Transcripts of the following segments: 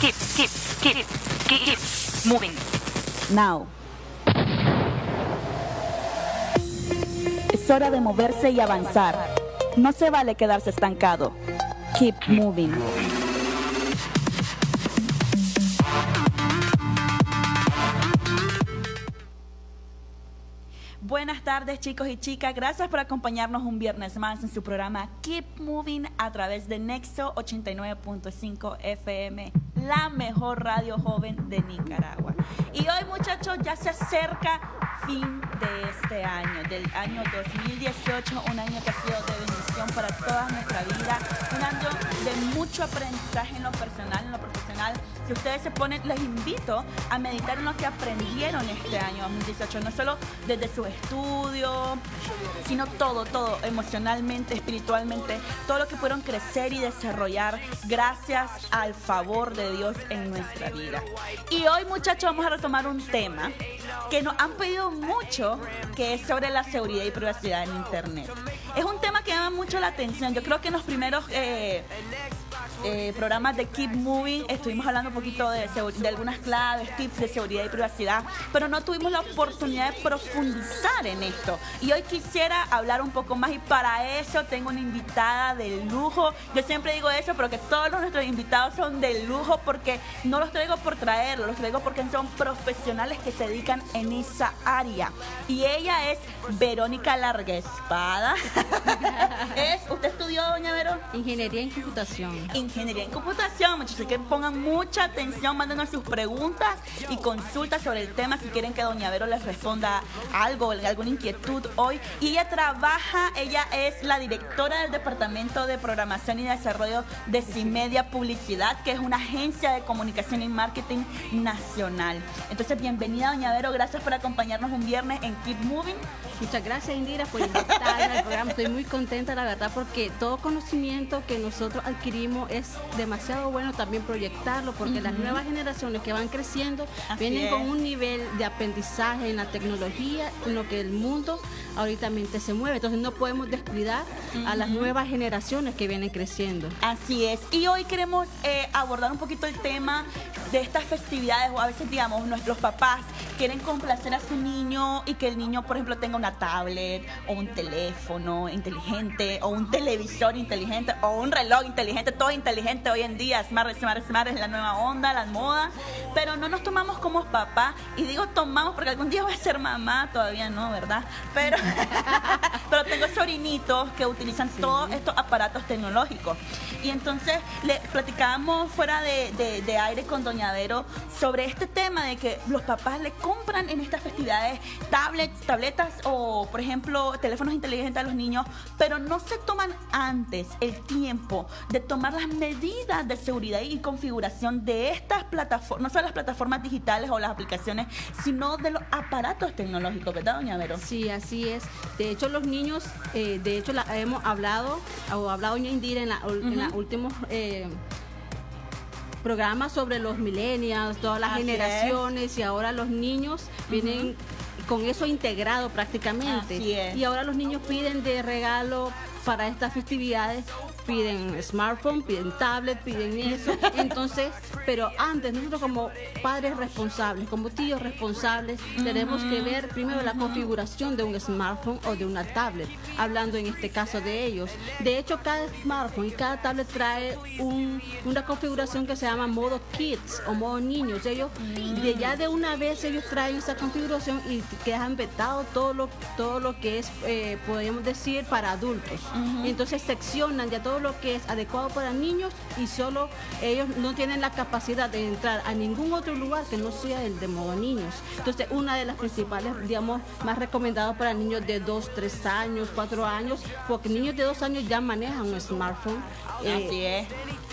keep, keep, keep, keep, keep moving. Now. Es hora de moverse y avanzar. No se vale quedarse estancado. Keep moving. Buenas tardes chicos y chicas, gracias por acompañarnos un viernes más en su programa Keep Moving a través de Nexo 89.5 FM, la mejor radio joven de Nicaragua. Y hoy muchachos ya se acerca fin de este año, del año 2018, un año que ha sido de bendición para toda nuestra vida, un año de mucho aprendizaje en lo personal, en lo profesional. Si ustedes se ponen, les invito a meditar en lo que aprendieron este año 2018, no solo desde su estudio, sino todo, todo, emocionalmente, espiritualmente, todo lo que pudieron crecer y desarrollar gracias al favor de Dios en nuestra vida. Y hoy muchachos vamos a retomar un tema que nos han pedido mucho, que es sobre la seguridad y privacidad en Internet. Es un tema que llama mucho la atención. Yo creo que en los primeros eh, eh, programas de Keep Moving estuvimos hablando un poquito de, algunas claves, tips de seguridad y privacidad, pero no tuvimos la oportunidad de profundizar en esto. Y hoy quisiera hablar un poco más y para eso tengo una invitada de lujo. Yo siempre digo eso, pero que todos nuestros invitados son de lujo porque no los traigo por traerlos, los traigo porque son profesionales que se dedican en esa área. Y ella es Verónica Larguespada. es, ¿Usted estudió, doña Vero? Ingeniería en computación. Ingeniería en computación, muchachos. Que pongan mucha atención, mándenos sus preguntas y consultas sobre el tema si quieren que doña Vero les responda algo, alguna inquietud hoy. Y ella trabaja, ella es la directora del Departamento de Programación y Desarrollo de Cimedia Publicidad, que es una agencia de comunicación y marketing nacional. Entonces, bienvenida, doña Vero. Gracias por acompañarnos un viernes en Keep Moving. Muchas gracias, Indira, por invitarme al programa. Estoy muy contenta, la verdad, porque todo conocimiento que nosotros adquirimos es demasiado bueno también proyectarlo, porque las nuevas generaciones que van creciendo vienen con un nivel de aprendizaje en la tecnología, en lo que el mundo ahorita se mueve. Entonces no podemos descuidar a las nuevas generaciones que vienen creciendo. Así es. Y hoy queremos eh, abordar un poquito el tema de estas festividades, o a veces, digamos, nuestros papás quieren complacer a su niño y que el niño, por ejemplo, tenga una tablet o un teléfono inteligente o un televisor inteligente o un reloj inteligente, todo inteligente hoy en día, smart, smart, smart es la nueva onda, la moda, pero no nos tomamos como papá y digo tomamos porque algún día voy a ser mamá, todavía no, ¿verdad? Pero, pero tengo sobrinitos que utilizan todos estos aparatos tecnológicos. Y entonces le platicábamos fuera de, de, de aire con Doña Vero sobre este tema de que los papás le compran en estas festividades tablets, tabletas o, por ejemplo, teléfonos inteligentes a los niños, pero no se toman antes el tiempo de tomar las medidas de seguridad y configuración de estas plataformas, no solo las plataformas digitales o las aplicaciones, sino de los aparatos tecnológicos, ¿verdad, doña Vero? Sí, así es. De hecho, los niños, eh, de hecho, la, hemos hablado, o hablado doña Indira en, los últimos... Eh, programas sobre los millennials, todas las generaciones y ahora los niños vienen con eso integrado prácticamente. Y ahora los niños piden de regalo para estas festividades piden smartphone, piden tablet, piden eso. Entonces, pero antes nosotros como padres responsables, como tíos responsables, tenemos que ver primero la configuración de un smartphone o de una tablet, hablando en este caso de ellos. De hecho, cada smartphone y cada tablet trae una configuración que se llama modo kids o modo niños. Ellos, de ya de una vez ellos traen esa configuración y quedan vetado todo lo, todo lo que es, eh, podríamos decir, para adultos. Entonces seccionan ya todo lo que es adecuado para niños y solo ellos no tienen la capacidad de entrar a ningún otro lugar que no sea el de modo niños. Entonces, una de las principales, digamos, más recomendadas para niños de 2, 3 años, 4 años, porque niños de 2 años ya manejan un smartphone. Así es.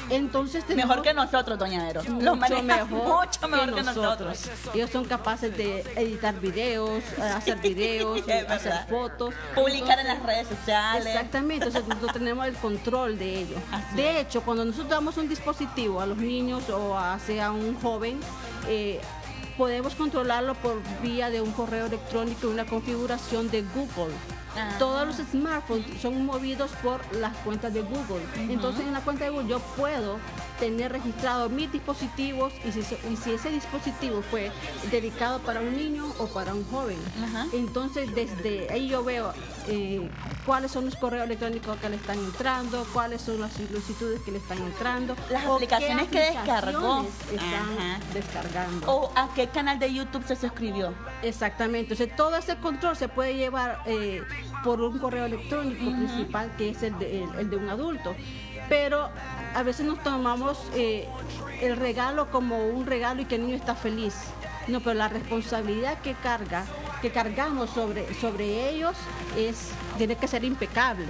Entonces mejor que nosotros, Doña Vero. Mucho mejor, mucho mejor que, nosotros. Ellos son capaces de editar videos, eh, hacer videos, hacer fotos, publicar en las redes sociales. Exactamente, entonces nosotros tenemos el control de ello. de hecho, cuando nosotros damos un dispositivo a los niños o a, un joven, eh, podemos controlarlo por vía de un correo electrónico y una configuración de Google Todos los smartphones son movidos por las cuentas de Google. Entonces en la cuenta de Google yo puedo tener registrado mis dispositivos y si, si ese dispositivo fue dedicado para un niño o para un joven. Entonces desde ahí yo veo eh, cuáles son los correos electrónicos que le están entrando, cuáles son las solicitudes que le están entrando, las aplicaciones que descargó, están descargando. O a qué canal de YouTube se suscribió. Exactamente. Entonces todo ese control se puede llevar eh, por un correo electrónico principal que es el de, el de un adulto. Pero a veces nos tomamos eh, el regalo como un regalo y que el niño está feliz. No, pero la responsabilidad que carga, que cargamos sobre, sobre ellos es tiene que ser impecable,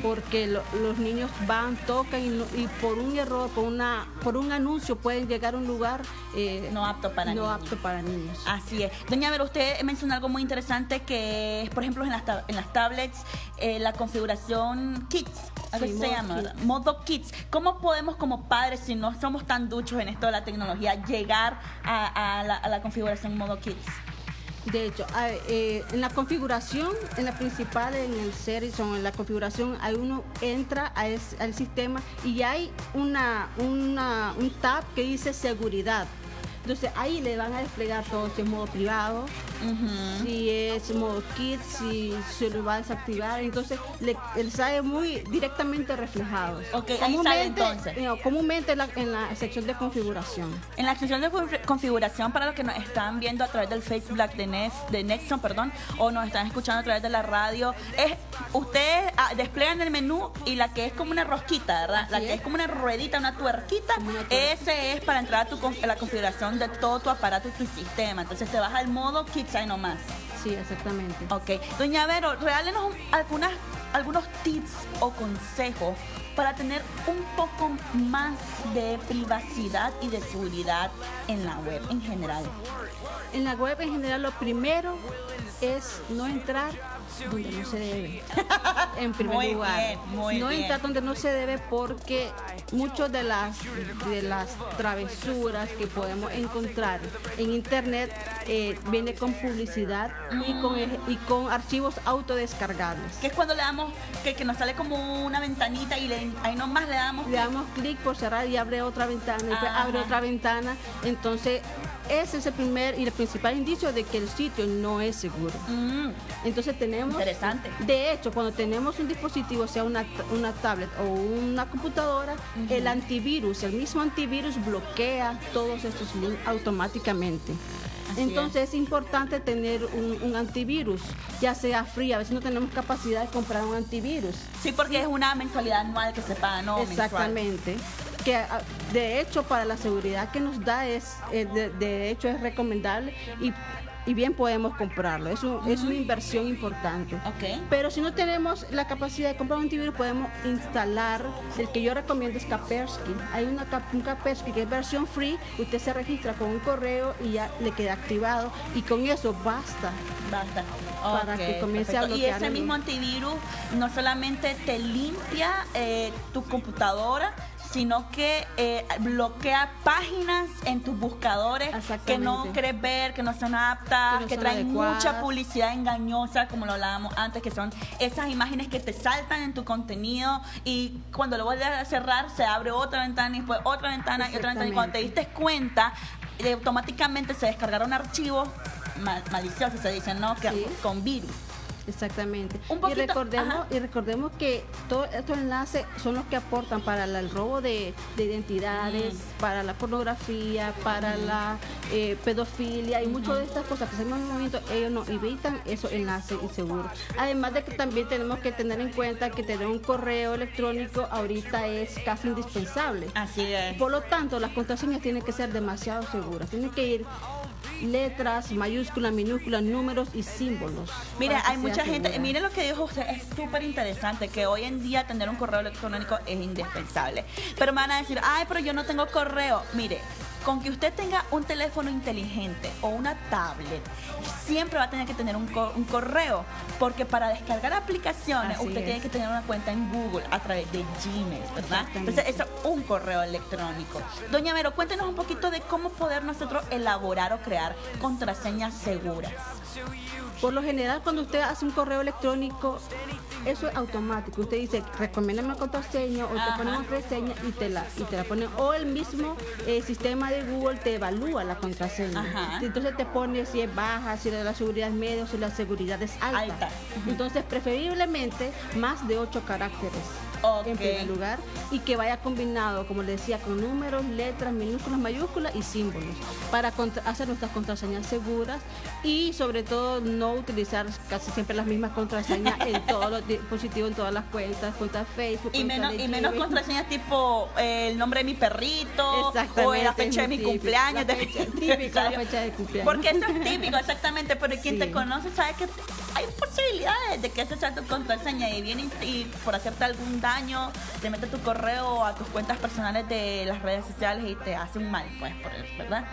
porque los niños van, tocan y, por un error, por una, por un anuncio pueden llegar a un lugar eh, no apto para no niños. apto para niños. Así es. Doña Vera, usted mencionó algo muy interesante que es, por ejemplo, en las, en las tablets, eh, la configuración Kids, así se llama, modo Kids. ¿Cómo podemos como padres, si no somos tan duchos en esto de la tecnología, llegar a, la, a la configuración modo Kids? De hecho, eh, en la configuración, en la principal, en el series o en la configuración, hay uno entra al sistema y hay una, una, un tab que dice seguridad. Entonces ahí le van a desplegar todo si es modo privado, si es modo kit, si se lo va a desactivar. Entonces le, sale muy directamente reflejado. Ok, ahí sale entonces. comúnmente en la, sección de configuración. En la sección de configuración, para los que nos están viendo a través del Facebook de, Next, de Nexon, perdón, o nos están escuchando a través de la radio, es ustedes ah, desplegan el menú y la que es como una rosquita, ¿verdad? la que es. como una ruedita, una tuerquita, ese es para entrar a, tu, a la configuración de todo tu aparato y tu sistema. Entonces te vas al modo Kids ahí nomás. Sí, exactamente. Ok. Doña Vero, regálenos algunas, algunos tips o consejos para tener un poco más de privacidad y de seguridad en la web en general. En la web en general lo primero es no entrar donde no se debe. En primer lugar, no entrar donde no se debe porque muchas de las de las travesuras que podemos encontrar en internet eh, viene con publicidad y con y con archivos autodescargables. Que es cuando le damos que, que nos sale como una ventanita y le, ahí nomás le damos le damos clic por cerrar y abre otra ventana y abre otra ventana. Entonces ese es el primer y el principal indicio de que el sitio no es seguro. Mm. Entonces tenemos... Interesante. De hecho, cuando tenemos un dispositivo, sea una, una tablet o una computadora, el antivirus, el mismo antivirus bloquea todos estos links automáticamente. Entonces es. importante tener un, antivirus, ya sea free. A veces no tenemos capacidad de comprar un antivirus. Sí, porque es una mensualidad anual que se paga, ¿no? Exactamente que ah, de hecho para la seguridad que nos da es, eh, de, hecho es recomendable y y bien podemos comprarlo. Es, es una inversión importante. Okay. Pero si no tenemos la capacidad de comprar un antivirus, podemos instalar el que yo recomiendo es Kaspersky. Hay una, un Kaspersky que es versión free. Usted se registra con un correo y ya le queda activado. Y con eso basta. Basta. Para que comience a bloquear. Y ese mismo antivirus no solamente te limpia eh, tu computadora, sino que eh, bloquea páginas en tus buscadores que no quieres ver, que no son aptas, que, traen mucha publicidad engañosa, como lo hablábamos antes, que son esas imágenes que te saltan en tu contenido y cuando lo vuelves a cerrar se abre otra ventana y después otra ventana y otra ventana. Y cuando te diste cuenta eh, automáticamente se descargaron archivos maliciosos, se dicen, ¿no? Que, Con virus. Exactamente. y recordemos y recordemos que todos estos enlaces son los que aportan para el robo de, identidades, para la pornografía, para la eh, pedofilia y muchas de estas cosas que se en el momento ellos no evitan esos enlaces inseguros. Además de que también tenemos que tener en cuenta que tener un correo electrónico ahorita es casi indispensable. Así es. Por lo tanto, las contraseñas tienen que ser demasiado seguras. Tienen que ir letras, mayúsculas, minúsculas, números y símbolos. Mira, hay mucha gente, mire lo que dijo usted, es súper interesante que hoy en día tener un correo electrónico es indispensable. Pero me van a decir, ay, pero yo no tengo correo. Mire, con que usted tenga un teléfono inteligente o una tablet, siempre va a tener que tener un, correo, porque para descargar aplicaciones usted tiene que tener una cuenta en Google a través de Gmail, ¿verdad? Entonces, eso es un correo electrónico. Doña Vero, cuéntenos un poquito de cómo poder nosotros elaborar o crear contraseñas seguras. Por lo general, cuando usted hace un correo electrónico, eso es automático. Usted dice, recomiéndame una contraseña o te ponen una reseña y te la, y te la ponen. O el mismo eh, sistema de Google te evalúa la contraseña. Entonces te pone si es baja, si la seguridad es media, si la seguridad es alta. Entonces, preferiblemente más de ocho caracteres en primer lugar y que vaya combinado, como le decía, con números, letras, minúsculas, mayúsculas y símbolos para hacer nuestras contraseñas seguras y sobre todo no utilizar casi siempre las mismas contraseñas en todos los dispositivos, en todas las cuentas, cuentas Facebook. Y menos, y menos contraseñas tipo eh, el nombre de mi perrito o la fecha de mi cumpleaños. La fecha, típica, la fecha de cumpleaños. Porque eso es típico, exactamente, pero quien te conoce sabe que hay posibilidades de que esa sea tu contraseña y viene y por hacerte algún daño te mete tu correo a tus cuentas personales de las redes sociales y te hace un mal, pues, por eso, ¿verdad?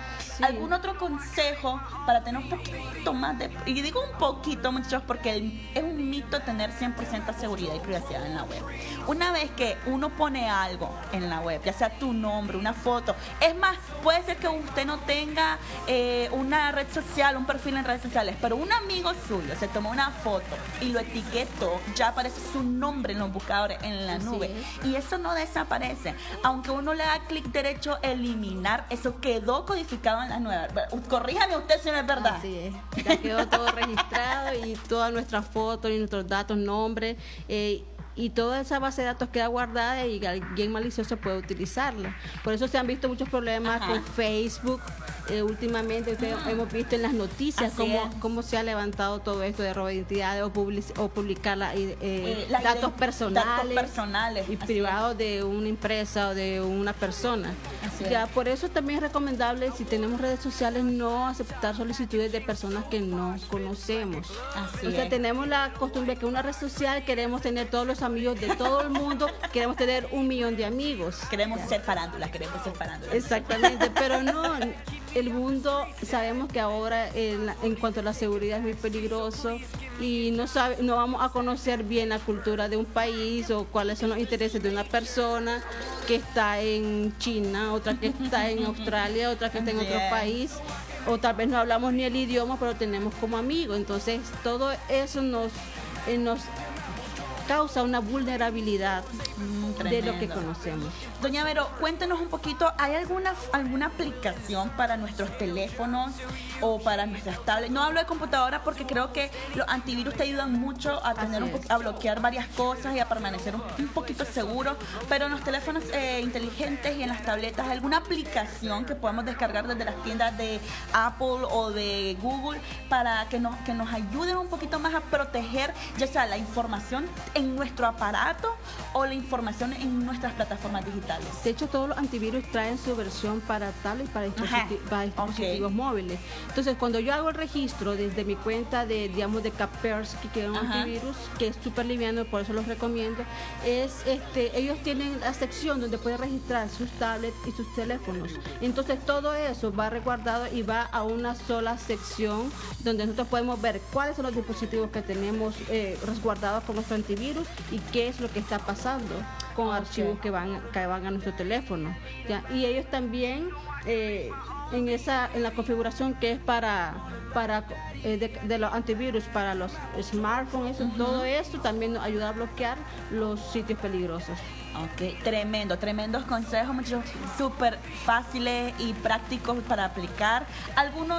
¿Algún otro consejo para tener un poquito más de... Y digo un poquito, muchachos, porque es un mito tener 100% seguridad y privacidad en la web. Una vez que uno pone algo en la web, ya sea tu nombre, una foto, es más, puede ser que usted no tenga eh, una red social, un perfil en redes sociales, pero un amigo suyo se tomó una foto y lo etiquetó, ya aparece su nombre en los buscadores en la nube. Y eso no desaparece. Aunque uno le da clic derecho eliminar, eso quedó codificado en la nueva. Corríjame usted si no es verdad. Así es. Ya quedó todo registrado y todas nuestras fotos y nuestros datos, nombres. Eh, y toda esa base de datos queda guardada y alguien malicioso puede utilizarla. Por eso se han visto muchos problemas con Facebook. Eh, últimamente hemos visto en las noticias cómo, cómo, se ha levantado todo esto de robo de identidades o, o publicar eh, eh, datos, personales personales y privados de una empresa o de una persona. ya por eso también es recomendable si tenemos redes sociales no aceptar solicitudes de personas que no conocemos. o sea, tenemos la costumbre que una red social queremos tener todos los amigos de todo el mundo, queremos tener un millón de amigos. Queremos ser farándulas, queremos ser farándulas. Exactamente, pero no, el mundo sabemos que ahora en, cuanto a la seguridad es muy peligroso y no sabe, no vamos a conocer bien la cultura de un país o cuáles son los intereses de una persona que está en China, otra que está en Australia, otra que está en otro país o tal vez no hablamos ni el idioma, pero tenemos como amigos. Entonces, todo eso nos, eh, nos causa una vulnerabilidad mm, de lo que conocemos. Doña Vero, cuéntenos un poquito, ¿hay alguna, alguna aplicación para nuestros teléfonos o para nuestras tablets? No hablo de computadora porque creo que los antivirus te ayudan mucho a tener a bloquear varias cosas y a permanecer un, poquito seguro, pero en los teléfonos eh, inteligentes y en las tabletas, ¿alguna aplicación que podamos descargar desde las tiendas de Apple o de Google para que nos, que nos ayuden un poquito más a proteger ya sea la información en nuestro aparato o la información en nuestras plataformas digitales. De hecho, todos los antivirus traen su versión para tablet y para, dispositivos móviles. Entonces, cuando yo hago el registro desde mi cuenta de, digamos, de Kaspersky, que es un antivirus que es súper liviano, por eso los recomiendo, es este, ellos tienen la sección donde puede registrar sus tablets y sus teléfonos. Entonces, todo eso va resguardado y va a una sola sección donde nosotros podemos ver cuáles son los dispositivos que tenemos eh, resguardados con nuestro antivirus y qué es lo que está pasando con archivos que van, que van a nuestro teléfono. Y ellos también eh, en, esa, en la configuración que es para, para eh, de, los antivirus para los smartphones, todo esto también nos ayuda a bloquear los sitios peligrosos. Ok, tremendo, tremendos consejos, muchos súper fáciles y prácticos para aplicar. ¿Algún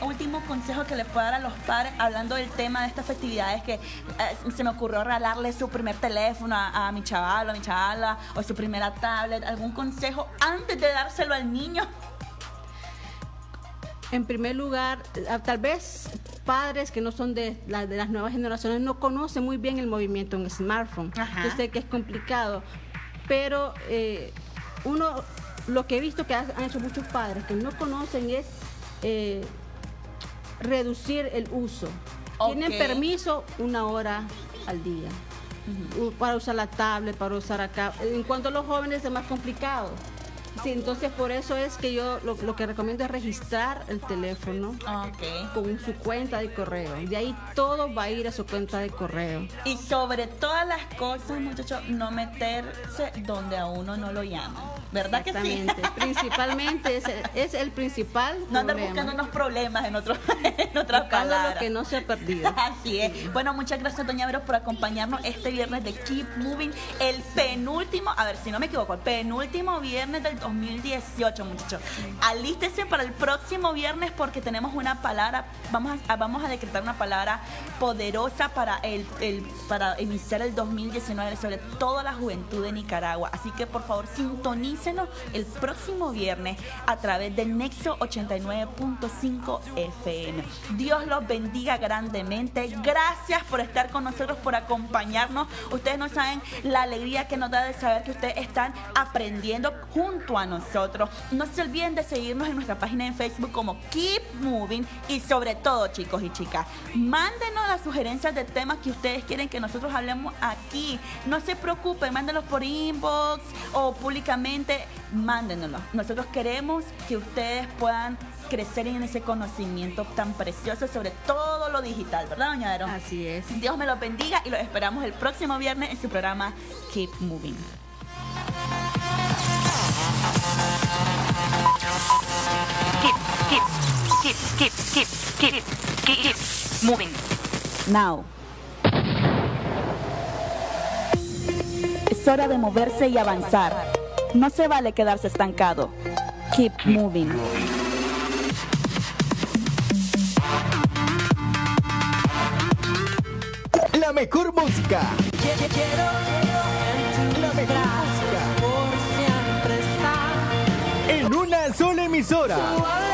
último consejo que le pueda dar a los padres hablando del tema de estas festividades que eh, se me ocurrió regalarle su primer teléfono a, mi chaval o a mi chavala o su primera tablet? ¿Algún consejo antes de dárselo al niño? En primer lugar, eh, tal vez padres que no son de, de las nuevas generaciones no conocen muy bien el movimiento en smartphone. Yo sé que es complicado, pero eh, uno, lo que he visto que han hecho muchos padres que no conocen es eh, reducir el uso. Tienen permiso una hora al día. Para usar la tablet, para usar acá. En cuanto a los jóvenes es más complicado Sí, entonces por eso es que yo lo, que recomiendo es registrar el teléfono con su cuenta de correo. De ahí todo va a ir a su cuenta de correo. Y sobre todas las cosas, muchachos, no meterse donde a uno no lo llaman. ¿Verdad que sí? Principalmente es, es el principal. No andar buscando unos problemas en, otro, en otras palabras. lo que no se ha perdido. Así es. Bueno, muchas gracias, doña Vero, por acompañarnos este viernes de Keep Moving, el penúltimo, a ver si no me equivoco, el penúltimo viernes del 2018, muchachos. Alístese para el próximo viernes porque tenemos una palabra, vamos a, vamos a decretar una palabra poderosa para, el, para iniciar el 2019 sobre toda la juventud de Nicaragua. Así que por favor, sintonícenos el próximo viernes a través de Nexo 89.5 FM. Dios los bendiga grandemente. Gracias por estar con nosotros, por acompañarnos. Ustedes no saben la alegría que nos da de saber que ustedes están aprendiendo junto a nosotros. No se olviden de seguirnos en nuestra página en Facebook como Keep Moving y sobre todo, chicos y chicas, mándenos las sugerencias de temas que ustedes quieren que nosotros hablemos aquí. No se preocupen, mándenos por inbox o públicamente, mándenos. Nosotros queremos que ustedes puedan crecer en ese conocimiento tan precioso sobre todo lo digital, ¿verdad, doña Vero? Así es. Dios me lo bendiga y los esperamos el próximo viernes en su programa Keep Moving. Keep, keep, keep, keep, keep, keep, keep, keep moving. Now. Es hora de moverse y avanzar. No se vale quedarse estancado. Keep moving. La mejor música. La sola emisora.